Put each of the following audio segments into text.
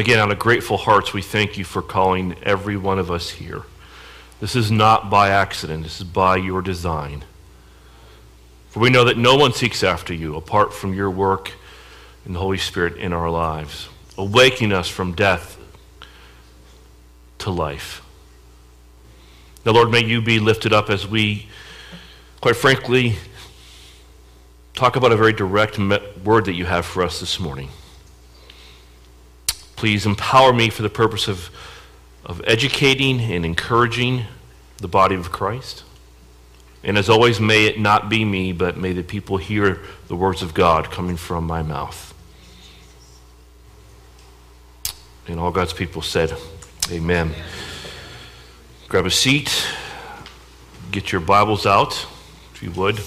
Again, out of grateful hearts, we thank you for calling every one of us here. This is not by accident, this is by your design. For we know that no one seeks after you apart from your work in the Holy Spirit in our lives, awakening us from death to life. Now, Lord, may you be lifted up as we, quite frankly, talk about a very direct word that you have for us this morning. Please empower me for the purpose of, of educating and encouraging the body of Christ. And as always, may it not be me, but may the people hear the words of God coming from my mouth. And all God's people said, Amen. Grab a seat. Get your Bibles out, if you would.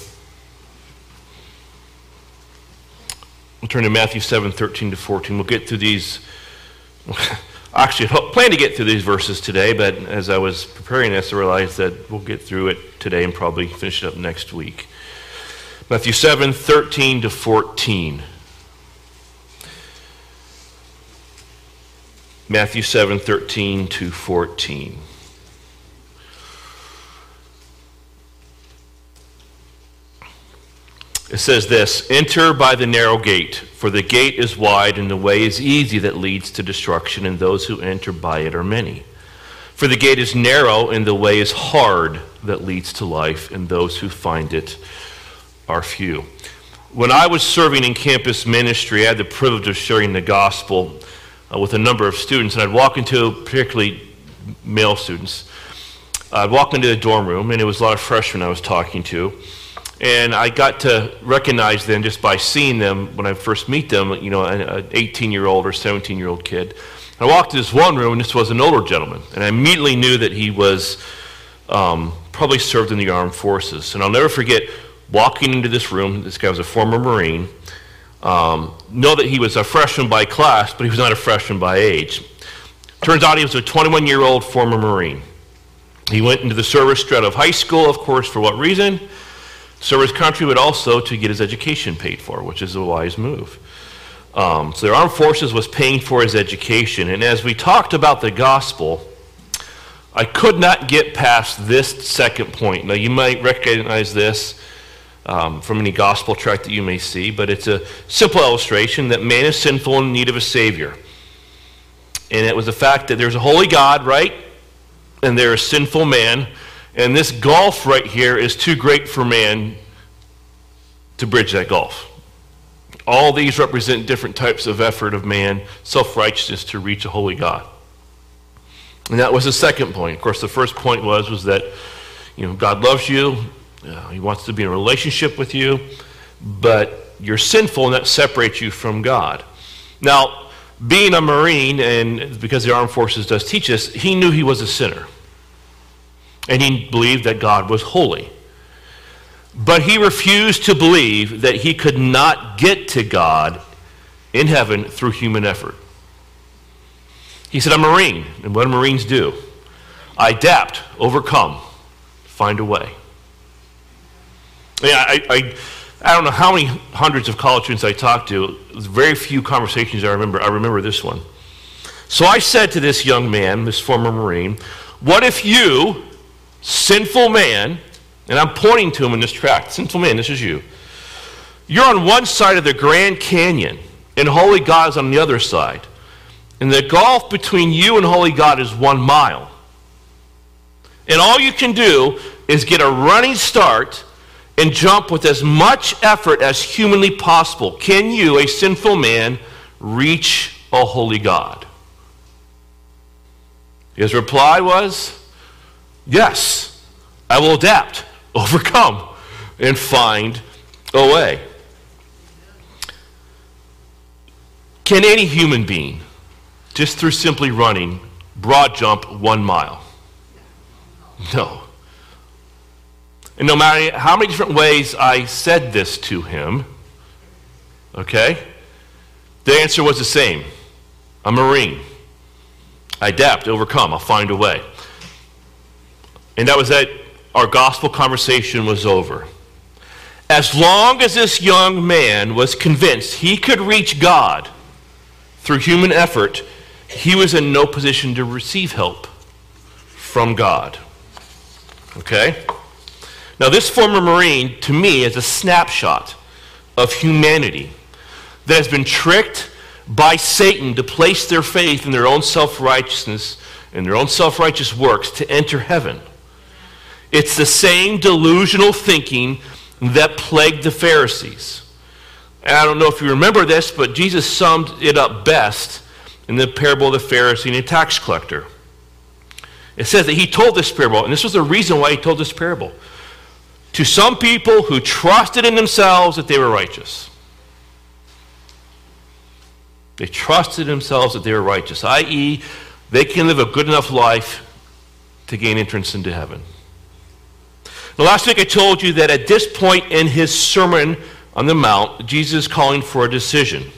We'll turn to Matthew 7 13 to 14. We'll get through these. I actually, plan to get through these verses today, but as I was preparing this, I realized that we'll get through it today and probably finish it up next week. Matthew 7 13 to 14. Matthew 7 13 to 14. It says this Enter by the narrow gate, for the gate is wide and the way is easy that leads to destruction, and those who enter by it are many. For the gate is narrow and the way is hard that leads to life, and those who find it are few. When I was serving in campus ministry, I had the privilege of sharing the gospel uh, with a number of students, and I'd walk into, particularly male students, I'd walk into the dorm room, and it was a lot of freshmen I was talking to. And I got to recognize them just by seeing them when I first meet them, you know, an 18 year old or 17 year old kid. I walked to this one room, and this was an older gentleman. And I immediately knew that he was um, probably served in the armed forces. And I'll never forget walking into this room. This guy was a former Marine. Um, know that he was a freshman by class, but he was not a freshman by age. Turns out he was a 21 year old former Marine. He went into the service straight out of high school, of course, for what reason? Serve his country, but also to get his education paid for, which is a wise move. Um, so the armed forces was paying for his education. And as we talked about the gospel, I could not get past this second point. Now, you might recognize this um, from any gospel tract that you may see, but it's a simple illustration that man is sinful and in need of a Savior. And it was the fact that there's a holy God, right? And there is sinful man and this gulf right here is too great for man to bridge that gulf. All these represent different types of effort of man, self righteousness to reach a holy God. And that was the second point. Of course, the first point was, was that you know, God loves you, uh, He wants to be in a relationship with you, but you're sinful and that separates you from God. Now, being a Marine, and because the armed forces does teach us, he knew he was a sinner and he believed that God was holy. But he refused to believe that he could not get to God in heaven through human effort. He said, I'm a Marine, and what do Marines do? I adapt, overcome, find a way. Yeah, I, I, I don't know how many hundreds of college students I talked to. Very few conversations I remember. I remember this one. So I said to this young man, this former Marine, what if you sinful man, and I'm pointing to him in this tract, sinful man, this is you. You're on one side of the Grand Canyon, and Holy God is on the other side. And the gulf between you and Holy God is one mile. And all you can do is get a running start and jump with as much effort as humanly possible. Can you, a sinful man, reach a holy God? His reply was, Yes, I will adapt, overcome, and find a way. Can any human being, just through simply running, broad jump one mile? No. And no matter how many different ways I said this to him, okay, the answer was the same. I'm a Marine. I adapt, overcome, I'll find a way. And that was that our gospel conversation was over. As long as this young man was convinced he could reach God through human effort, he was in no position to receive help from God. Okay? Now, this former Marine, to me, is a snapshot of humanity that has been tricked by Satan to place their faith in their own self righteousness and their own self righteous works to enter heaven. It's the same delusional thinking that plagued the Pharisees. And I don't know if you remember this, but Jesus summed it up best in the parable of the Pharisee and the tax collector. It says that he told this parable, and this was the reason why he told this parable, to some people who trusted in themselves that they were righteous. They trusted themselves that they were righteous, i.e., they can live a good enough life to gain entrance into heaven. The last week I told you that at this point in his Sermon on the Mount, Jesus is calling for a decision.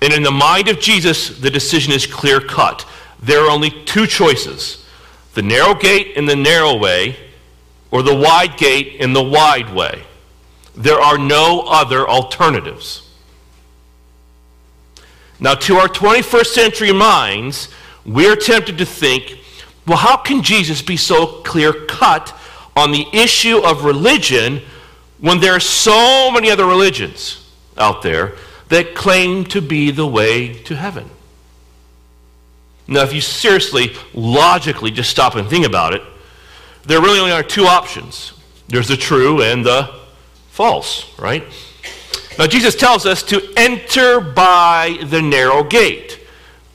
And in the mind of Jesus, the decision is clear cut. There are only two choices the narrow gate and the narrow way, or the wide gate and the wide way. There are no other alternatives. Now, to our 21st century minds, we're tempted to think, well, how can Jesus be so clear cut on the issue of religion when there are so many other religions out there that claim to be the way to heaven? Now, if you seriously, logically just stop and think about it, there really only are two options there's the true and the false, right? Now, Jesus tells us to enter by the narrow gate.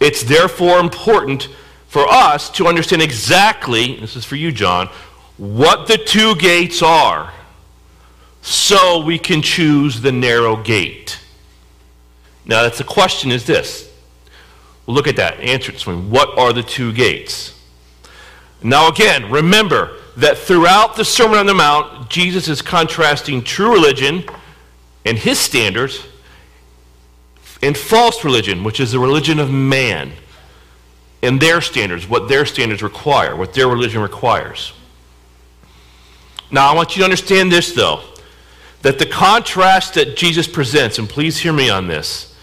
It's therefore important for us to understand exactly, this is for you, John, what the two gates are so we can choose the narrow gate. Now, that's the question is this. We'll look at that. Answer it. What are the two gates? Now, again, remember that throughout the Sermon on the Mount, Jesus is contrasting true religion and his standards and false religion, which is the religion of man, and their standards, what their standards require, what their religion requires. Now, I want you to understand this, though, that the contrast that Jesus presents, and please hear me on this,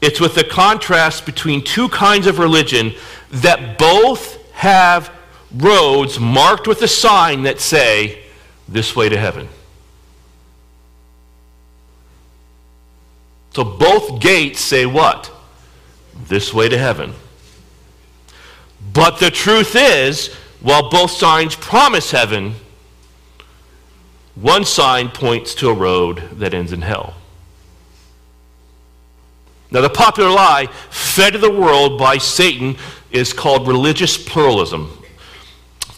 it's with the contrast between two kinds of religion that both have roads marked with a sign that say, this way to heaven. So both gates say what? This way to heaven. But the truth is, while both signs promise heaven, one sign points to a road that ends in hell. Now, the popular lie fed to the world by Satan is called religious pluralism.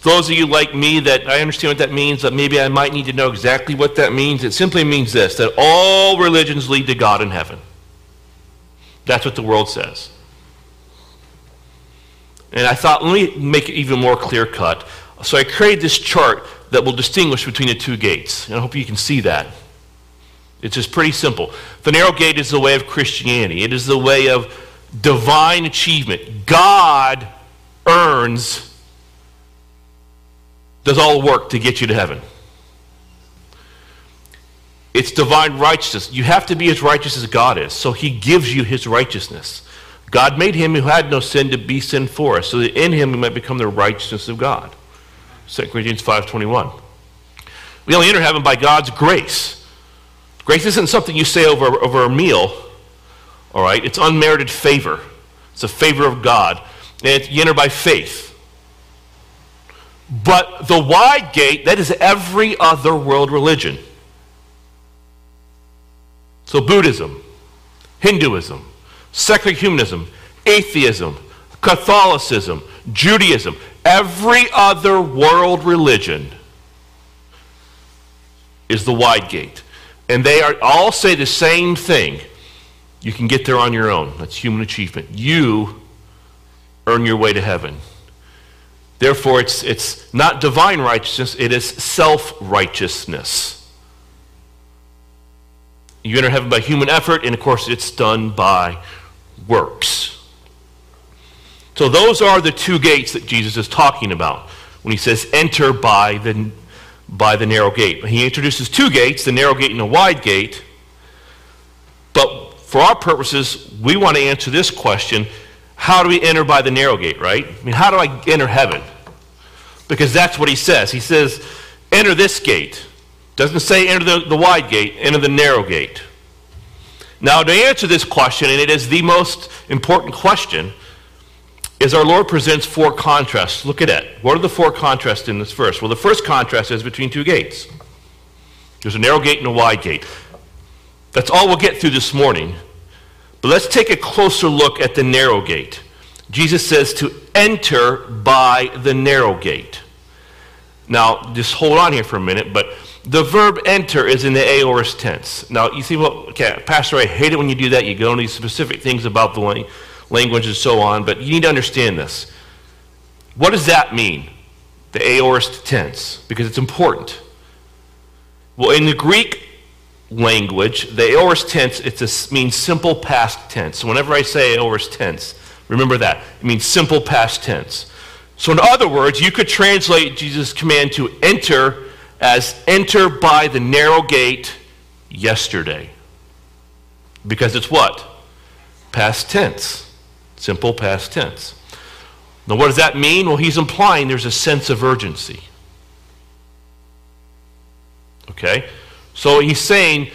Those of you like me that I understand what that means, that maybe I might need to know exactly what that means. It simply means this that all religions lead to God in heaven. That's what the world says. And I thought, let me make it even more clear cut. So I created this chart that will distinguish between the two gates. And I hope you can see that. It's just pretty simple. The narrow gate is the way of Christianity, it is the way of divine achievement. God earns, does all the work to get you to heaven. It's divine righteousness. You have to be as righteous as God is. So he gives you his righteousness. God made him who had no sin to be sin for us, so that in him we might become the righteousness of God. 2 Corinthians 5.21. We only enter heaven by God's grace. Grace isn't something you say over, over a meal, all right? It's unmerited favor. It's a favor of God. And you enter by faith. But the wide gate, that is every other world religion. So Buddhism, Hinduism, secular humanism, atheism, Catholicism, Judaism, every other world religion is the wide gate. And they are all say the same thing. You can get there on your own. That's human achievement. You earn your way to heaven. Therefore, it's, it's not divine righteousness, it is self righteousness. You enter heaven by human effort, and of course, it's done by works. So, those are the two gates that Jesus is talking about when he says, enter by the, by the narrow gate. He introduces two gates, the narrow gate and the wide gate. But for our purposes, we want to answer this question how do we enter by the narrow gate, right? I mean, how do I enter heaven? Because that's what he says. He says, enter this gate. Doesn't say enter the, the wide gate, enter the narrow gate. Now, to answer this question, and it is the most important question, is our Lord presents four contrasts. Look at it. What are the four contrasts in this verse? Well, the first contrast is between two gates. There's a narrow gate and a wide gate. That's all we'll get through this morning. But let's take a closer look at the narrow gate. Jesus says to enter by the narrow gate. Now, just hold on here for a minute, but the verb enter is in the aorist tense. Now, you see, well, okay, Pastor, I hate it when you do that. You go into these specific things about the language and so on, but you need to understand this. What does that mean, the aorist tense? Because it's important. Well, in the Greek language, the aorist tense it means simple past tense. So whenever I say aorist tense, remember that. It means simple past tense. So in other words, you could translate Jesus' command to enter as enter by the narrow gate yesterday. Because it's what? Past tense. Simple past tense. Now, what does that mean? Well, he's implying there's a sense of urgency. Okay? So he's saying,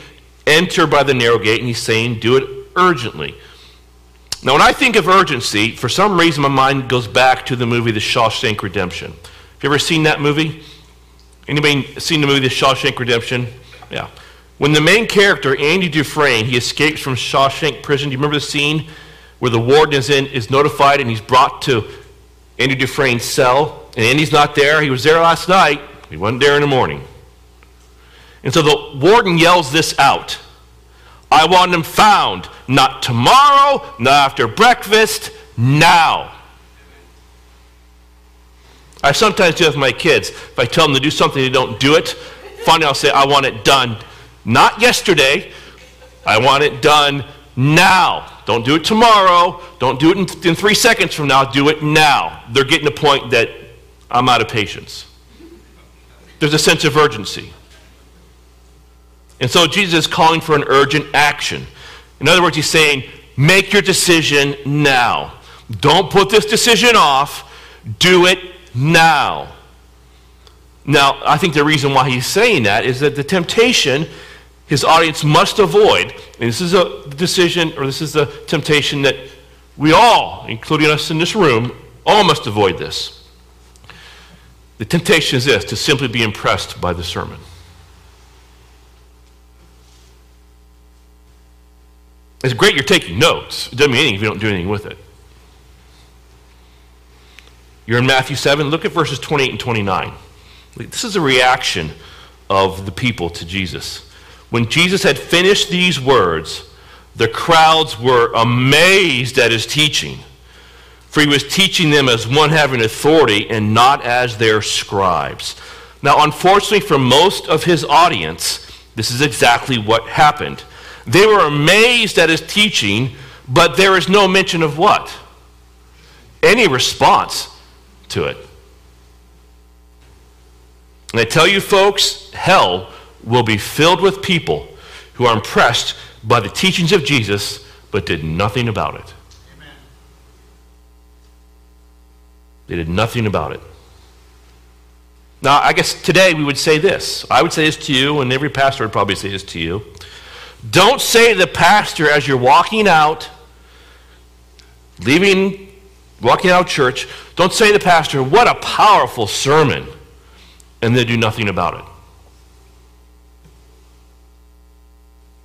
enter by the narrow gate, and he's saying, do it urgently. Now, when I think of urgency, for some reason my mind goes back to the movie The Shawshank Redemption. Have you ever seen that movie? Anybody seen the movie The Shawshank Redemption? Yeah. When the main character, Andy Dufresne, he escapes from Shawshank prison, do you remember the scene where the warden is, in, is notified and he's brought to Andy Dufresne's cell? And Andy's not there. He was there last night. He wasn't there in the morning. And so the warden yells this out I want him found, not tomorrow, not after breakfast, now. I sometimes do with my kids. If I tell them to do something, they don't do it. Finally, I'll say, I want it done. Not yesterday. I want it done now. Don't do it tomorrow. Don't do it in, in three seconds from now. Do it now. They're getting the point that I'm out of patience. There's a sense of urgency. And so Jesus is calling for an urgent action. In other words, he's saying, make your decision now. Don't put this decision off. Do it now. Now, I think the reason why he's saying that is that the temptation his audience must avoid, and this is a decision, or this is a temptation that we all, including us in this room, all must avoid this. The temptation is this to simply be impressed by the sermon. It's great you're taking notes. It doesn't mean anything if you don't do anything with it. You're in Matthew 7. Look at verses 28 and 29. This is a reaction of the people to Jesus. When Jesus had finished these words, the crowds were amazed at his teaching, for he was teaching them as one having authority and not as their scribes. Now, unfortunately, for most of his audience, this is exactly what happened. They were amazed at his teaching, but there is no mention of what? Any response to it. And I tell you, folks, hell will be filled with people who are impressed by the teachings of Jesus but did nothing about it. Amen. They did nothing about it. Now, I guess today we would say this. I would say this to you, and every pastor would probably say this to you. Don't say to the pastor as you're walking out, leaving, walking out of church, don't say to the pastor, what a powerful sermon, and then do nothing about it.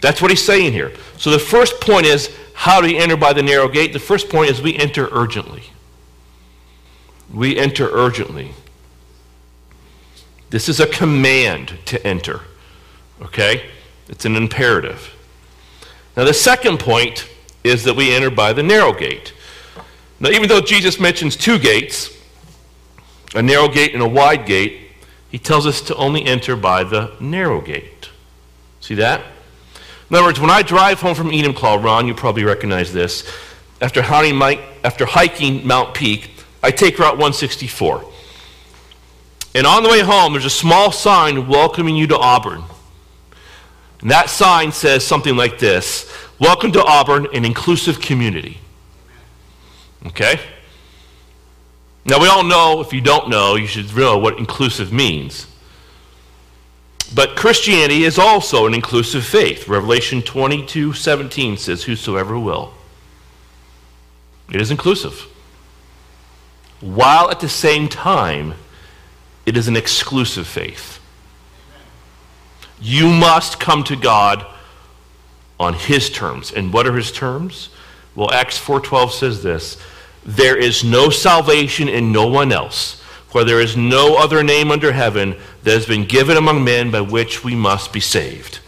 That's what he's saying here. So the first point is, how do we enter by the narrow gate? The first point is we enter urgently. We enter urgently. This is a command to enter. Okay? It's an imperative. Now, the second point is that we enter by the narrow gate. Now, even though Jesus mentions two gates, a narrow gate and a wide gate, he tells us to only enter by the narrow gate. See that? In other words, when I drive home from Enumclaw, Ron, you probably recognize this. After hiking, after hiking Mount Peak, I take Route 164. And on the way home, there's a small sign welcoming you to Auburn. And that sign says something like this Welcome to Auburn, an inclusive community. Okay? Now, we all know, if you don't know, you should know what inclusive means. But Christianity is also an inclusive faith. Revelation 22 17 says, Whosoever will. It is inclusive. While at the same time, it is an exclusive faith. You must come to God on his terms. And what are his terms? Well, Acts 4:12 says this, there is no salvation in no one else, for there is no other name under heaven that has been given among men by which we must be saved.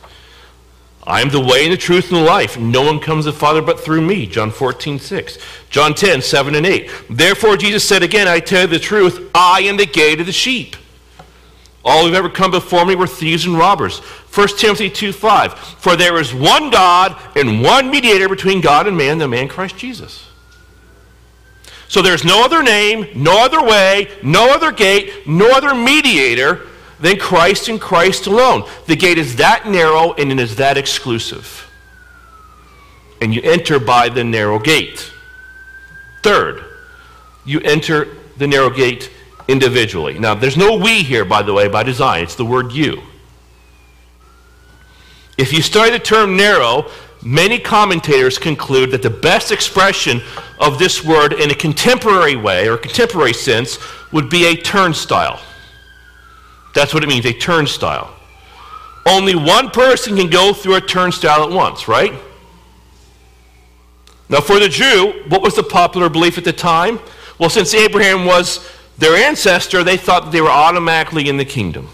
I am the way and the truth and the life. No one comes to the Father but through me. John 14, 6. John 10, 7 and 8. Therefore, Jesus said again, I tell you the truth, I am the gate of the sheep. All who've ever come before me were thieves and robbers. 1 Timothy 2, 5. For there is one God and one mediator between God and man, the man Christ Jesus. So there's no other name, no other way, no other gate, no other mediator than Christ and Christ alone. The gate is that narrow and it is that exclusive. And you enter by the narrow gate. Third, you enter the narrow gate individually. Now, there's no we here, by the way, by design. It's the word you. If you study the term narrow, many commentators conclude that the best expression of this word in a contemporary way or contemporary sense would be a turnstile. That's what it means, a turnstile. Only one person can go through a turnstile at once, right? Now, for the Jew, what was the popular belief at the time? Well, since Abraham was their ancestor, they thought they were automatically in the kingdom.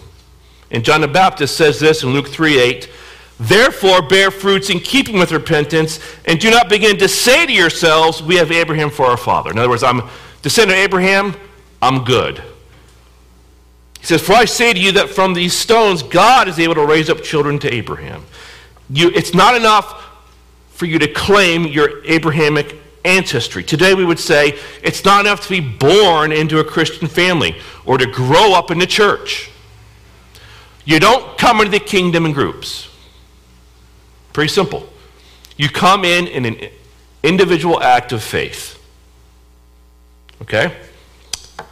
And John the Baptist says this in Luke 3 8. Therefore, bear fruits in keeping with repentance, and do not begin to say to yourselves, We have Abraham for our father. In other words, I'm descendant of Abraham, I'm good. He says, For I say to you that from these stones God is able to raise up children to Abraham. You, it's not enough for you to claim your Abrahamic ancestry. Today we would say it's not enough to be born into a Christian family or to grow up in the church. You don't come into the kingdom in groups. Pretty simple. You come in in an individual act of faith. Okay?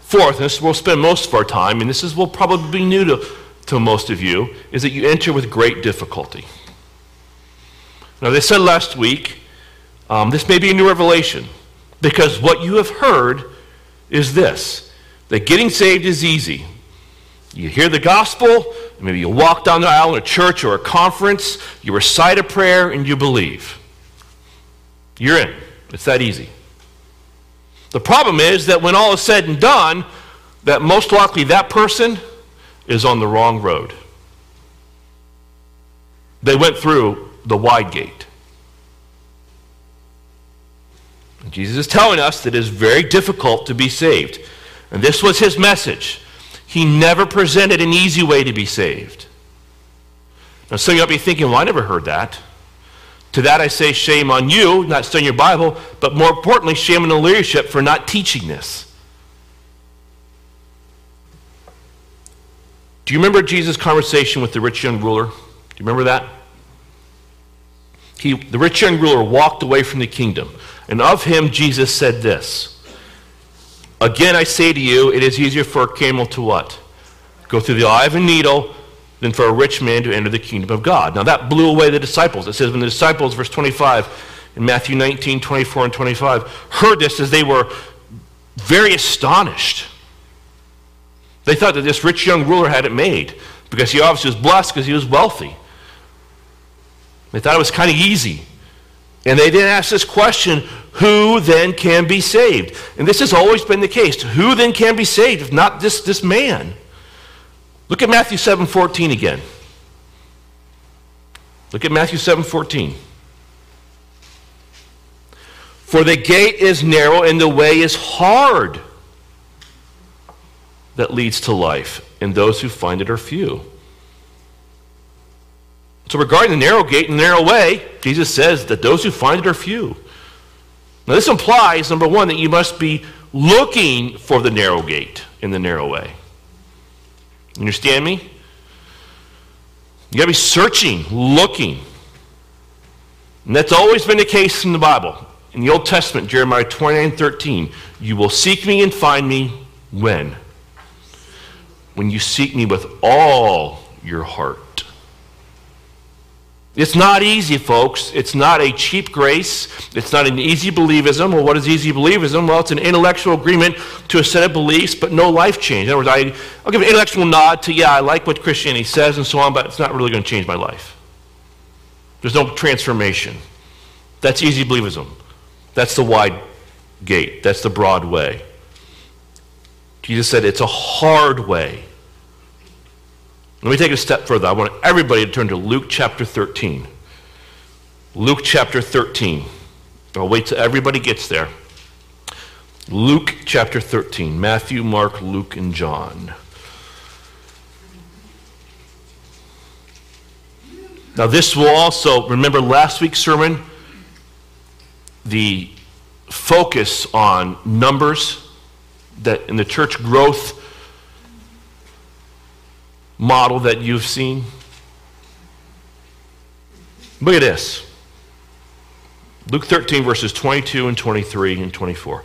Fourth, and this we'll spend most of our time, and this is will probably be new to, to most of you, is that you enter with great difficulty. Now, they said last week, um, this may be a new revelation, because what you have heard is this that getting saved is easy. You hear the gospel, maybe you walk down the aisle in a church or a conference, you recite a prayer, and you believe. You're in. It's that easy. The problem is that when all is said and done, that most likely that person is on the wrong road. They went through the wide gate. Jesus is telling us that it is very difficult to be saved. And this was his message. He never presented an easy way to be saved. Now, some of you might be thinking, well, I never heard that. To that I say, shame on you, not studying your Bible, but more importantly, shame on the leadership for not teaching this. Do you remember Jesus' conversation with the rich young ruler? Do you remember that? He, the rich young ruler walked away from the kingdom, and of him Jesus said this Again, I say to you, it is easier for a camel to what? Go through the eye of a needle than for a rich man to enter the kingdom of God. Now that blew away the disciples. It says when the disciples, verse 25, in Matthew 19, 24 and 25, heard this as they were very astonished. They thought that this rich young ruler had it made because he obviously was blessed because he was wealthy. They thought it was kind of easy. And they then ask this question who then can be saved? And this has always been the case. Who then can be saved if not this, this man? Look at Matthew 7 14 again. Look at Matthew 7 14. For the gate is narrow and the way is hard that leads to life, and those who find it are few. So, regarding the narrow gate and the narrow way, Jesus says that those who find it are few. Now, this implies, number one, that you must be looking for the narrow gate in the narrow way. Understand me? You got to be searching, looking. And that's always been the case in the Bible. In the Old Testament, Jeremiah 29 13, you will seek me and find me when? When you seek me with all your heart. It's not easy, folks. It's not a cheap grace. It's not an easy believism. Well, what is easy believism? Well, it's an intellectual agreement to a set of beliefs, but no life change. In other words, I, I'll give an intellectual nod to, yeah, I like what Christianity says and so on, but it's not really going to change my life. There's no transformation. That's easy believism. That's the wide gate. That's the broad way. Jesus said it's a hard way. Let me take it a step further. I want everybody to turn to Luke chapter 13. Luke chapter 13. I'll wait till everybody gets there. Luke chapter 13. Matthew, Mark, Luke, and John. Now, this will also, remember last week's sermon, the focus on numbers that in the church growth model that you've seen? Look at this Luke 13, verses 22 and 23 and 24.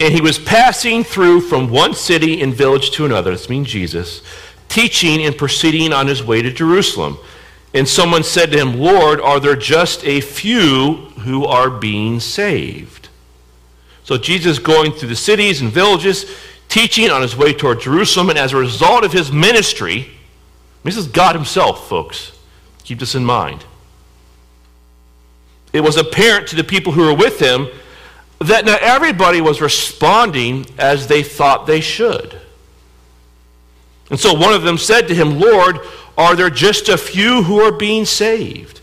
And he was passing through from one city and village to another, this means Jesus, teaching and proceeding on his way to Jerusalem. And someone said to him, Lord, are there just a few who are being saved? So Jesus going through the cities and villages, teaching on his way toward Jerusalem, and as a result of his ministry, this is God himself, folks. Keep this in mind. It was apparent to the people who were with him that not everybody was responding as they thought they should. And so one of them said to him, Lord, are there just a few who are being saved?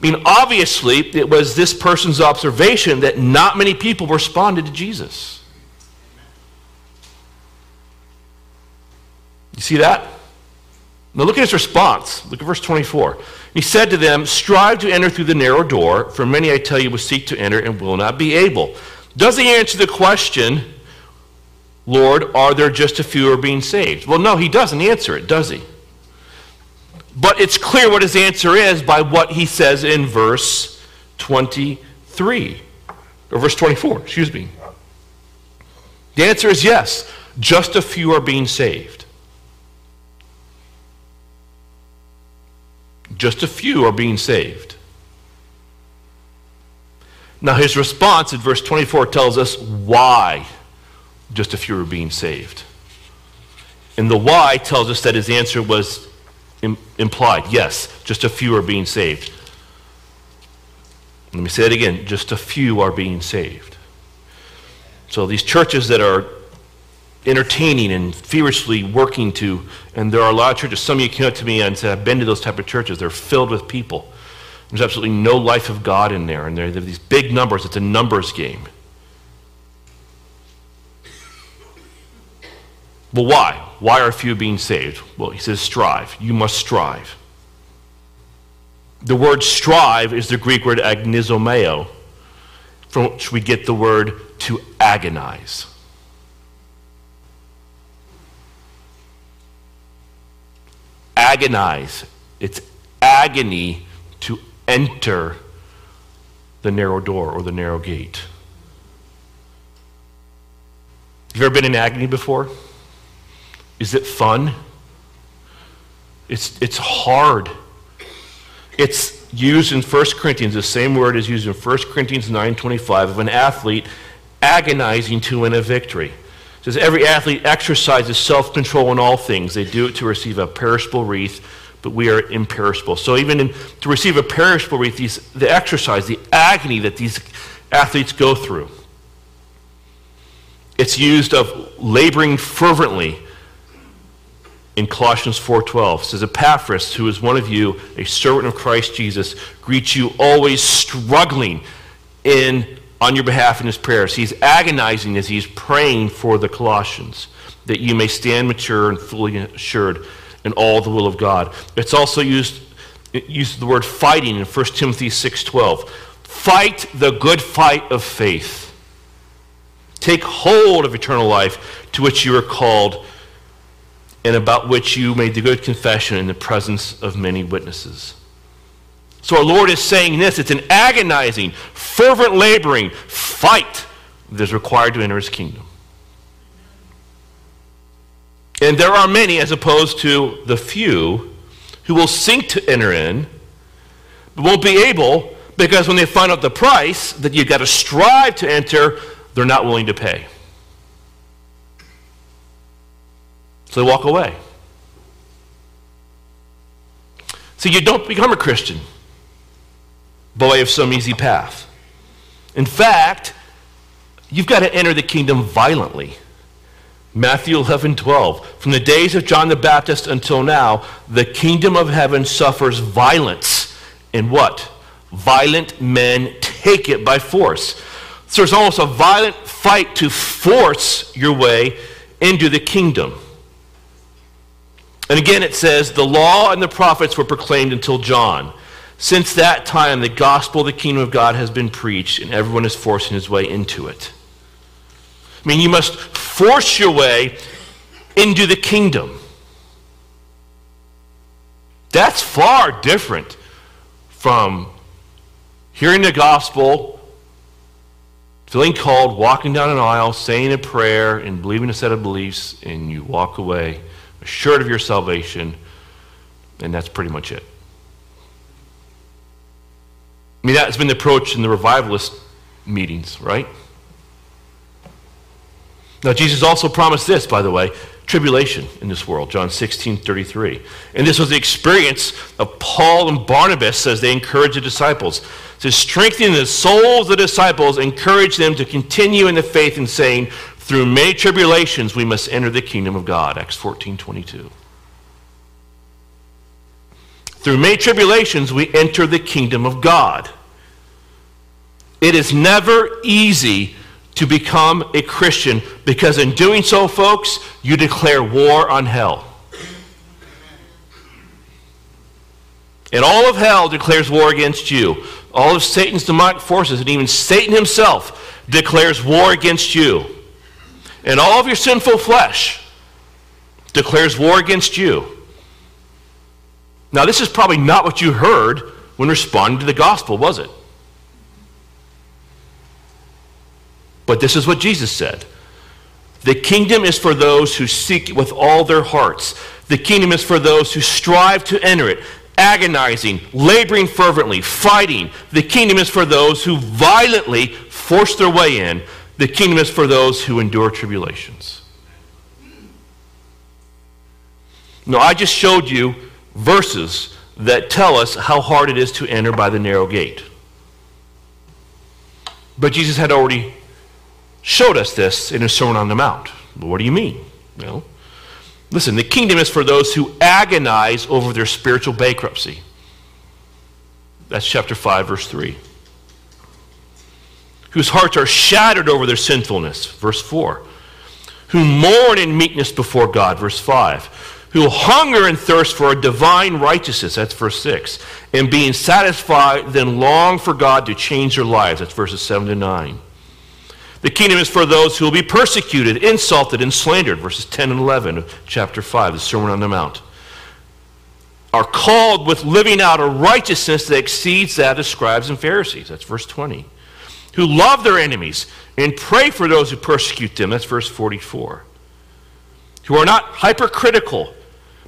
I mean, obviously, it was this person's observation that not many people responded to Jesus. You see that? Now look at his response. Look at verse 24. He said to them, Strive to enter through the narrow door, for many, I tell you, will seek to enter and will not be able. Does he answer the question, Lord, are there just a few who are being saved? Well, no, he doesn't answer it, does he? But it's clear what his answer is by what he says in verse 23, or verse 24, excuse me. The answer is yes, just a few are being saved. Just a few are being saved. Now, his response in verse 24 tells us why just a few are being saved. And the why tells us that his answer was Im- implied. Yes, just a few are being saved. Let me say it again just a few are being saved. So these churches that are entertaining and feverishly working to, and there are a lot of churches, some of you came up to me and said, I've been to those type of churches. They're filled with people. There's absolutely no life of God in there, and they have these big numbers. It's a numbers game. Well, why? Why are few being saved? Well, he says, strive. You must strive. The word strive is the Greek word agonizomai, from which we get the word to agonize. Agonize. It's agony to enter the narrow door or the narrow gate. Have you ever been in agony before? Is it fun? It's, it's hard. It's used in 1 Corinthians, the same word is used in 1 Corinthians 9.25 of an athlete agonizing to win a victory. It says, every athlete exercises self-control in all things. They do it to receive a perishable wreath, but we are imperishable. So even in, to receive a perishable wreath, these, the exercise, the agony that these athletes go through. It's used of laboring fervently in Colossians 4:12 says Epaphras who is one of you a servant of Christ Jesus greets you always struggling in on your behalf in his prayers. He's agonizing as he's praying for the Colossians that you may stand mature and fully assured in all the will of God. It's also used it uses the word fighting in 1 Timothy 6:12 fight the good fight of faith. Take hold of eternal life to which you are called and about which you made the good confession in the presence of many witnesses. So our Lord is saying this it's an agonizing, fervent laboring fight that is required to enter his kingdom. And there are many, as opposed to the few, who will seek to enter in, but won't be able because when they find out the price that you've got to strive to enter, they're not willing to pay. So they walk away. So you don't become a Christian by way of some easy path. In fact, you've got to enter the kingdom violently. Matthew 11, 12. From the days of John the Baptist until now, the kingdom of heaven suffers violence. And what? Violent men take it by force. So it's almost a violent fight to force your way into the kingdom. And again, it says, the law and the prophets were proclaimed until John. Since that time, the gospel of the kingdom of God has been preached, and everyone is forcing his way into it. I mean, you must force your way into the kingdom. That's far different from hearing the gospel, feeling called, walking down an aisle, saying a prayer, and believing a set of beliefs, and you walk away assured of your salvation, and that's pretty much it. I mean, that's been the approach in the revivalist meetings, right? Now, Jesus also promised this, by the way tribulation in this world, John 16 33. And this was the experience of Paul and Barnabas as they encouraged the disciples. To strengthen the souls of the disciples, encourage them to continue in the faith and saying, through many tribulations we must enter the kingdom of God. Acts 14 22. Through many tribulations we enter the kingdom of God. It is never easy to become a Christian because in doing so, folks, you declare war on hell. And all of hell declares war against you. All of Satan's demonic forces, and even Satan himself, declares war against you. And all of your sinful flesh declares war against you. Now, this is probably not what you heard when responding to the gospel, was it? But this is what Jesus said The kingdom is for those who seek it with all their hearts. The kingdom is for those who strive to enter it, agonizing, laboring fervently, fighting. The kingdom is for those who violently force their way in. The kingdom is for those who endure tribulations. Now, I just showed you verses that tell us how hard it is to enter by the narrow gate. But Jesus had already showed us this in his Sermon on the Mount. what do you mean? Well, listen, the kingdom is for those who agonize over their spiritual bankruptcy. That's chapter 5, verse 3. Whose hearts are shattered over their sinfulness, verse 4. Who mourn in meekness before God, verse 5. Who hunger and thirst for a divine righteousness, that's verse 6. And being satisfied, then long for God to change their lives, that's verses 7 to 9. The kingdom is for those who will be persecuted, insulted, and slandered. Verses 10 and 11 of chapter 5, the Sermon on the Mount. Are called with living out a righteousness that exceeds that of scribes and Pharisees. That's verse 20. Who love their enemies and pray for those who persecute them. That's verse 44. Who are not hypercritical,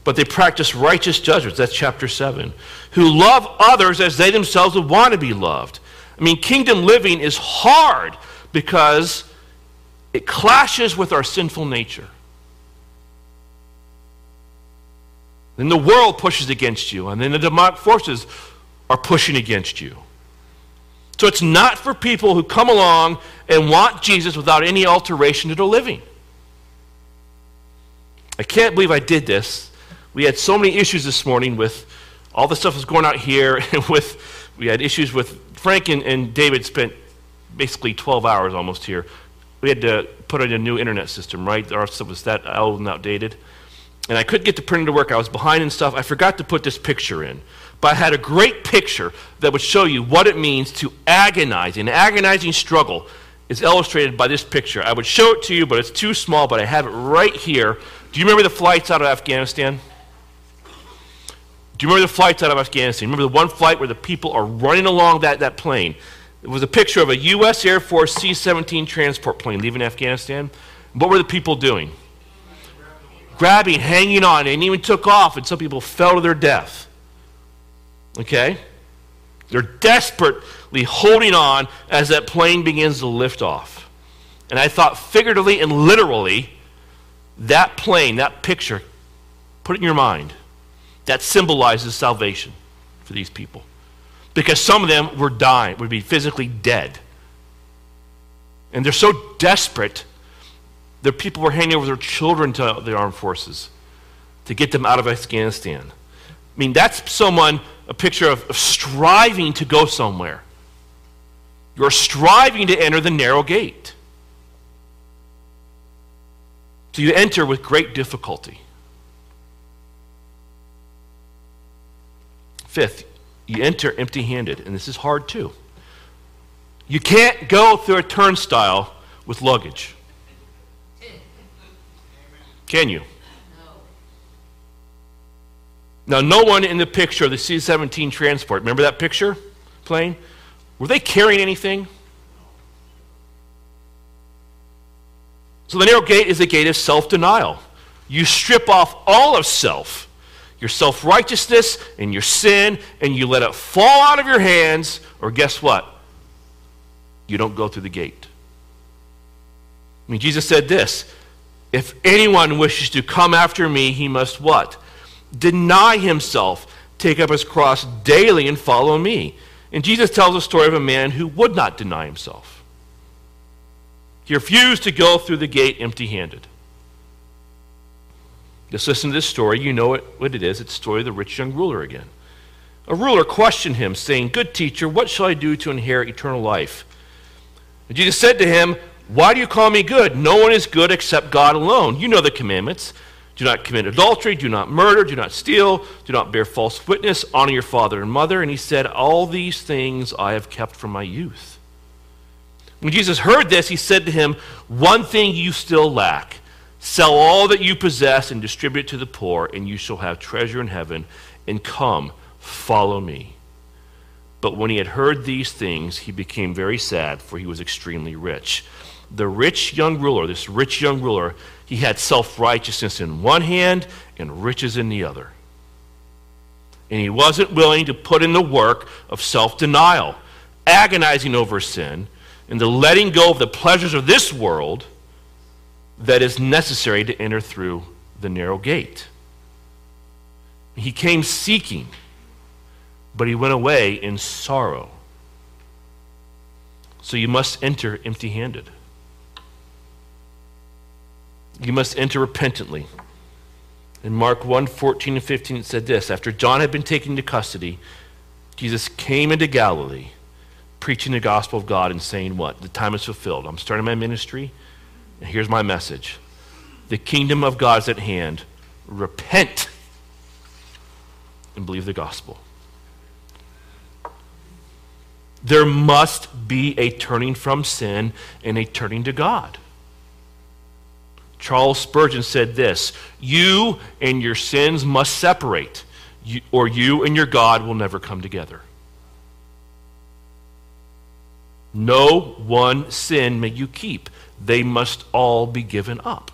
but they practice righteous judgments. That's chapter 7. Who love others as they themselves would want to be loved. I mean, kingdom living is hard because it clashes with our sinful nature. Then the world pushes against you, and then the demonic forces are pushing against you. So it's not for people who come along and want Jesus without any alteration to their living. I can't believe I did this. We had so many issues this morning with all the stuff that's going out here, and with we had issues with Frank and, and David spent basically 12 hours almost here. We had to put in a new internet system, right? Our stuff was that old and outdated. And I couldn't get the printer to work. I was behind and stuff. I forgot to put this picture in. But I had a great picture that would show you what it means to agonize. An agonizing struggle is illustrated by this picture. I would show it to you, but it's too small, but I have it right here. Do you remember the flights out of Afghanistan? Do you remember the flights out of Afghanistan? Remember the one flight where the people are running along that, that plane? It was a picture of a U.S. Air Force C 17 transport plane leaving Afghanistan. What were the people doing? Grabbing, hanging on, and even took off, and some people fell to their death. Okay? They're desperately holding on as that plane begins to lift off. And I thought, figuratively and literally, that plane, that picture, put it in your mind that symbolizes salvation for these people. Because some of them were dying, would be physically dead. And they're so desperate, their people were handing over their children to the armed forces to get them out of Afghanistan. I mean, that's someone, a picture of, of striving to go somewhere. You're striving to enter the narrow gate. So you enter with great difficulty. Fifth, you enter empty handed, and this is hard too. You can't go through a turnstile with luggage. Can you? Now, no one in the picture of the C 17 transport, remember that picture plane? Were they carrying anything? So, the narrow gate is a gate of self denial. You strip off all of self your self righteousness and your sin, and you let it fall out of your hands, or guess what? You don't go through the gate. I mean, Jesus said this If anyone wishes to come after me, he must what? Deny himself, take up his cross daily, and follow me. And Jesus tells a story of a man who would not deny himself. He refused to go through the gate empty handed. Just listen to this story. You know it, what it is. It's the story of the rich young ruler again. A ruler questioned him, saying, Good teacher, what shall I do to inherit eternal life? And Jesus said to him, Why do you call me good? No one is good except God alone. You know the commandments. Do not commit adultery, do not murder, do not steal, do not bear false witness, honor your father and mother. And he said, All these things I have kept from my youth. When Jesus heard this, he said to him, One thing you still lack. Sell all that you possess and distribute to the poor, and you shall have treasure in heaven. And come, follow me. But when he had heard these things, he became very sad, for he was extremely rich. The rich young ruler, this rich young ruler, he had self righteousness in one hand and riches in the other. And he wasn't willing to put in the work of self denial, agonizing over sin, and the letting go of the pleasures of this world that is necessary to enter through the narrow gate. He came seeking, but he went away in sorrow. So you must enter empty handed. You must enter repentantly. In Mark 1 14 and 15, it said this After John had been taken into custody, Jesus came into Galilee, preaching the gospel of God and saying, What? The time is fulfilled. I'm starting my ministry. Here's my message the kingdom of God is at hand. Repent and believe the gospel. There must be a turning from sin and a turning to God. Charles Spurgeon said this You and your sins must separate, or you and your God will never come together. No one sin may you keep they must all be given up.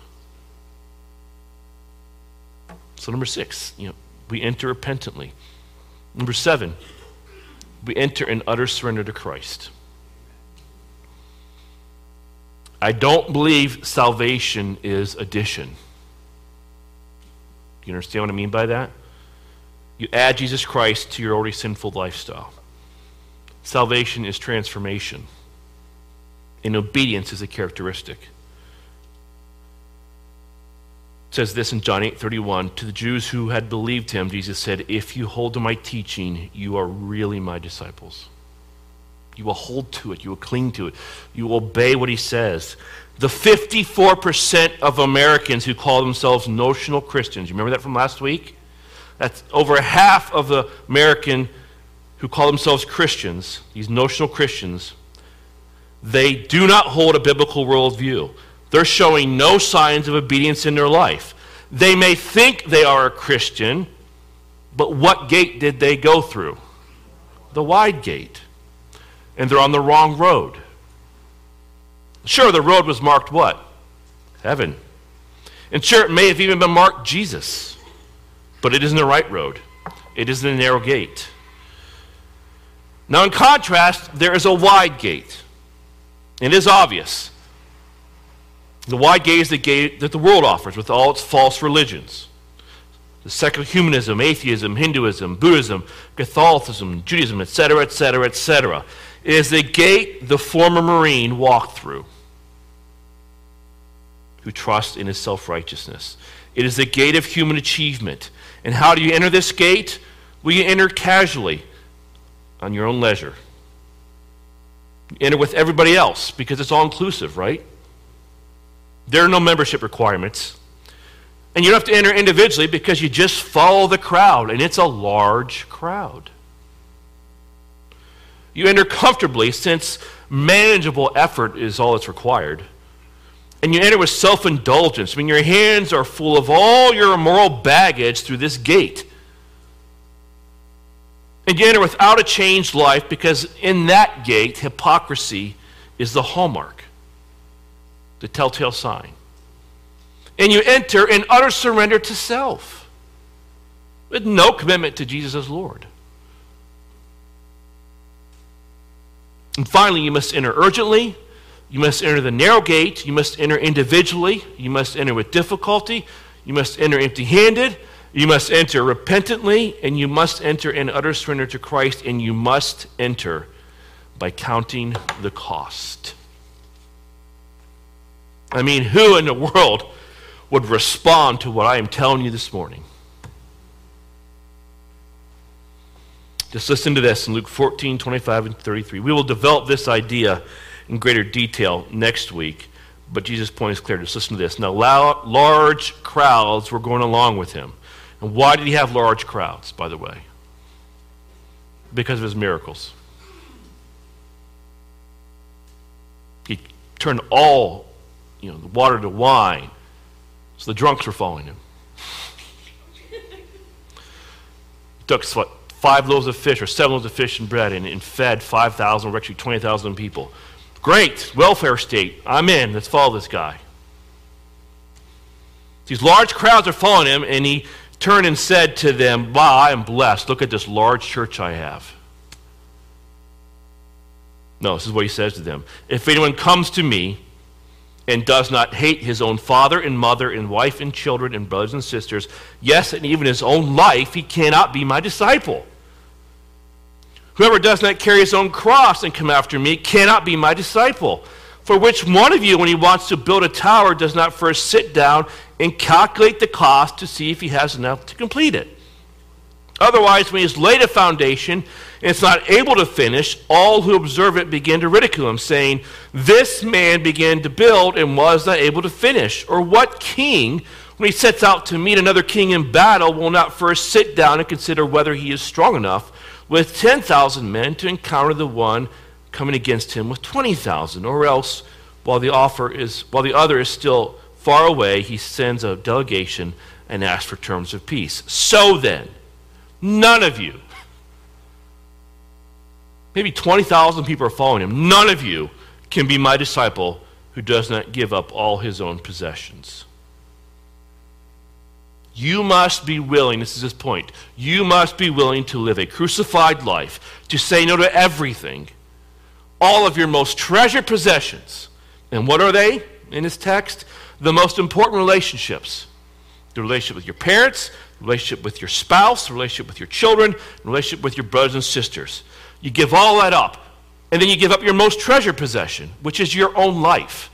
So, number six, you know, we enter repentantly. Number seven, we enter in utter surrender to Christ. I don't believe salvation is addition. Do you understand what I mean by that? You add Jesus Christ to your already sinful lifestyle. Salvation is transformation and obedience is a characteristic. It says this in John 8 31. To the Jews who had believed him, Jesus said, If you hold to my teaching, you are really my disciples. You will hold to it, you will cling to it, you will obey what he says. The 54% of Americans who call themselves notional Christians, you remember that from last week? That's over half of the American who call themselves Christians, these notional Christians, they do not hold a biblical worldview. They're showing no signs of obedience in their life. They may think they are a Christian, But what gate did they go through? The wide gate. And they're on the wrong road. Sure, the road was marked what? Heaven. And sure, it may have even been marked Jesus. But it isn't the right road, it is the narrow gate. Now, in contrast, there is a wide gate. It is obvious. The wide gate is the gate that the world offers with all its false religions. The secular humanism, atheism, Hinduism, Buddhism, Catholicism, Judaism, etc., etc., etc., is the gate the former Marine walked through who trusts in his self righteousness. It is the gate of human achievement. And how do you enter this gate? Well, you enter casually on your own leisure. Enter with everybody else because it's all inclusive, right? There are no membership requirements. And you don't have to enter individually because you just follow the crowd, and it's a large crowd. You enter comfortably since manageable effort is all that's required. And you enter with self indulgence. I mean, your hands are full of all your immoral baggage through this gate. You enter without a changed life because in that gate, hypocrisy is the hallmark, the telltale sign. And you enter in utter surrender to self with no commitment to Jesus as Lord. And finally, you must enter urgently. You must enter the narrow gate. You must enter individually. You must enter with difficulty. You must enter empty handed. You must enter repentantly. And you must enter in utter surrender to Christ. And you must enter by counting the cost. I mean, who in the world would respond to what I am telling you this morning. Just listen to this in Luke 14, 25, and 33. We will develop this idea in greater detail next week, but Jesus' point is clear. Just listen to this. Now, large crowds were going along with him. And why did he have large crowds, by the way? Because of his miracles. He turned all, you know, the water to wine so the drunks were following him. He took what, five loaves of fish or seven loaves of fish and bread and, and fed 5,000 or actually 20,000 people. Great, welfare state. I'm in. Let's follow this guy. These large crowds are following him, and he turned and said to them, Wow, I am blessed. Look at this large church I have. No, this is what he says to them. If anyone comes to me and does not hate his own father and mother and wife and children and brothers and sisters, yes, and even his own life, he cannot be my disciple. Whoever does not carry his own cross and come after me cannot be my disciple. For which one of you, when he wants to build a tower, does not first sit down and calculate the cost to see if he has enough to complete it? Otherwise, when he has laid a foundation, and is not able to finish, all who observe it begin to ridicule him, saying, This man began to build and was not able to finish. Or what king, when he sets out to meet another king in battle, will not first sit down and consider whether he is strong enough with 10,000 men to encounter the one coming against him with 20,000? Or else, while the, offer is, while the other is still far away, he sends a delegation and asks for terms of peace. So then, none of you, Maybe 20,000 people are following him. None of you can be my disciple who does not give up all his own possessions. You must be willing, this is his point, you must be willing to live a crucified life, to say no to everything, all of your most treasured possessions. And what are they in his text? The most important relationships the relationship with your parents, relationship with your spouse, relationship with your children, relationship with your brothers and sisters. You give all that up. And then you give up your most treasured possession, which is your own life.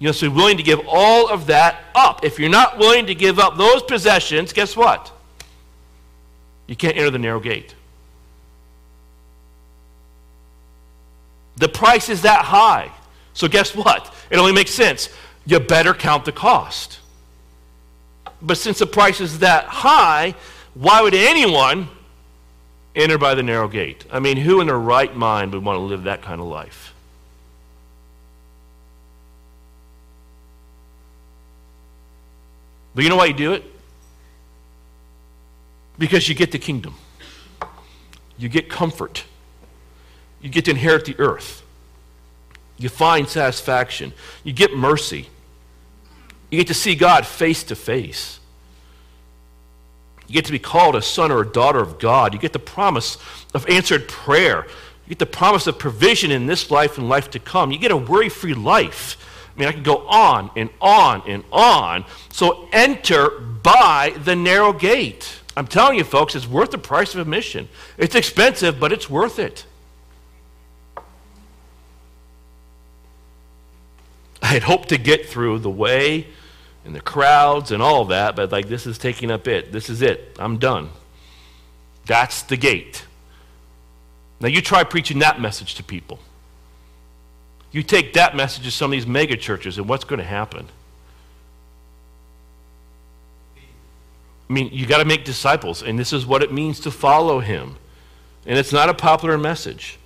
You must be willing to give all of that up. If you're not willing to give up those possessions, guess what? You can't enter the narrow gate. The price is that high. So, guess what? It only makes sense. You better count the cost. But since the price is that high, why would anyone enter by the narrow gate. I mean, who in their right mind would want to live that kind of life? But you know why you do it? Because you get the kingdom, you get comfort, you get to inherit the earth, you find satisfaction, you get mercy, you get to see God face to face. You get to be called a son or a daughter of God. You get the promise of answered prayer. You get the promise of provision in this life and life to come. You get a worry free life. I mean, I can go on and on and on. So enter by the narrow gate. I'm telling you, folks, it's worth the price of admission. It's expensive, but it's worth it. Had hoped to get through the way and the crowds and all that, but like this is taking up it. This is it. I'm done. That's the gate. Now you try preaching that message to people. You take that message to some of these mega churches, and what's going to happen? I mean, you got to make disciples, and this is what it means to follow him. And it's not a popular message.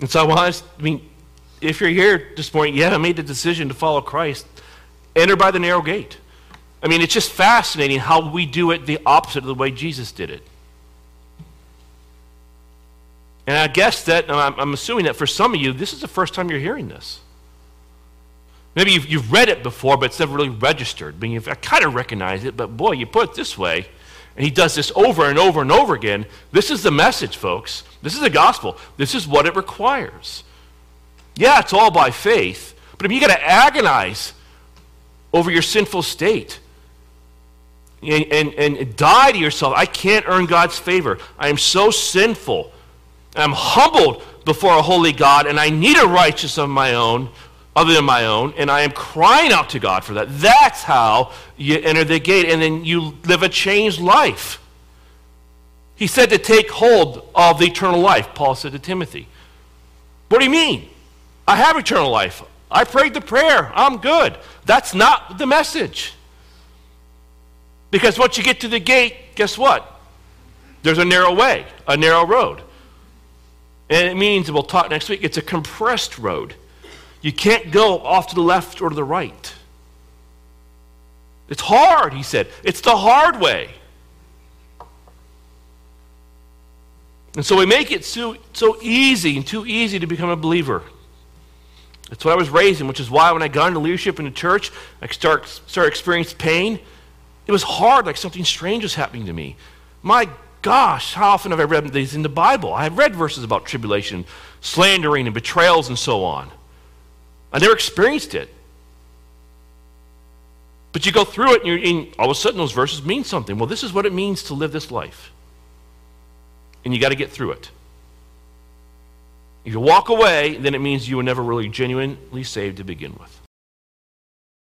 And so I want I mean, if you're here this morning, you haven't made the decision to follow Christ, enter by the narrow gate. I mean, it's just fascinating how we do it the opposite of the way Jesus did it. And I guess that, I'm, assuming that for some of you, this is the first time you're hearing this. Maybe you've, you've read it before, but it's never really registered. I, mean, I kind of recognize it, but boy, you put it this way, and he does this over and over and over again. This is the message, folks. This is the gospel. This is what it requires. Yeah, it's all by faith, but if you got to agonize over your sinful state and, and, and die to yourself, I can't earn God's favor. I am so sinful. I'm humbled before a holy God, and I need a righteousness of my own, other than my own, and I am crying out to God for that. That's how you enter the gate, and then you live a changed life. He said to take hold of the eternal life, Paul said to Timothy. What do you mean? I have eternal life. I prayed the prayer. I'm good. That's not the message. Because once you get to the gate, guess what? There's a narrow way, a narrow road. And it means, we'll talk next week, it's a compressed road. You can't go off to the left or to the right. It's hard, he said. It's the hard way. And so we make it so, so easy and too easy to become a believer. That's what I was raised in, which is why when I got into leadership in the church, I start, started experiencing pain. It was hard, like something strange was happening to me. My gosh, how often have I read these in the Bible? I have read verses about tribulation, slandering, and betrayals, and so on. I never experienced it. But you go through it, and, and all of a sudden those verses mean something. Well, this is what it means to live this life. And you got to get through it. If you walk away, then it means you were never really genuinely saved to begin with.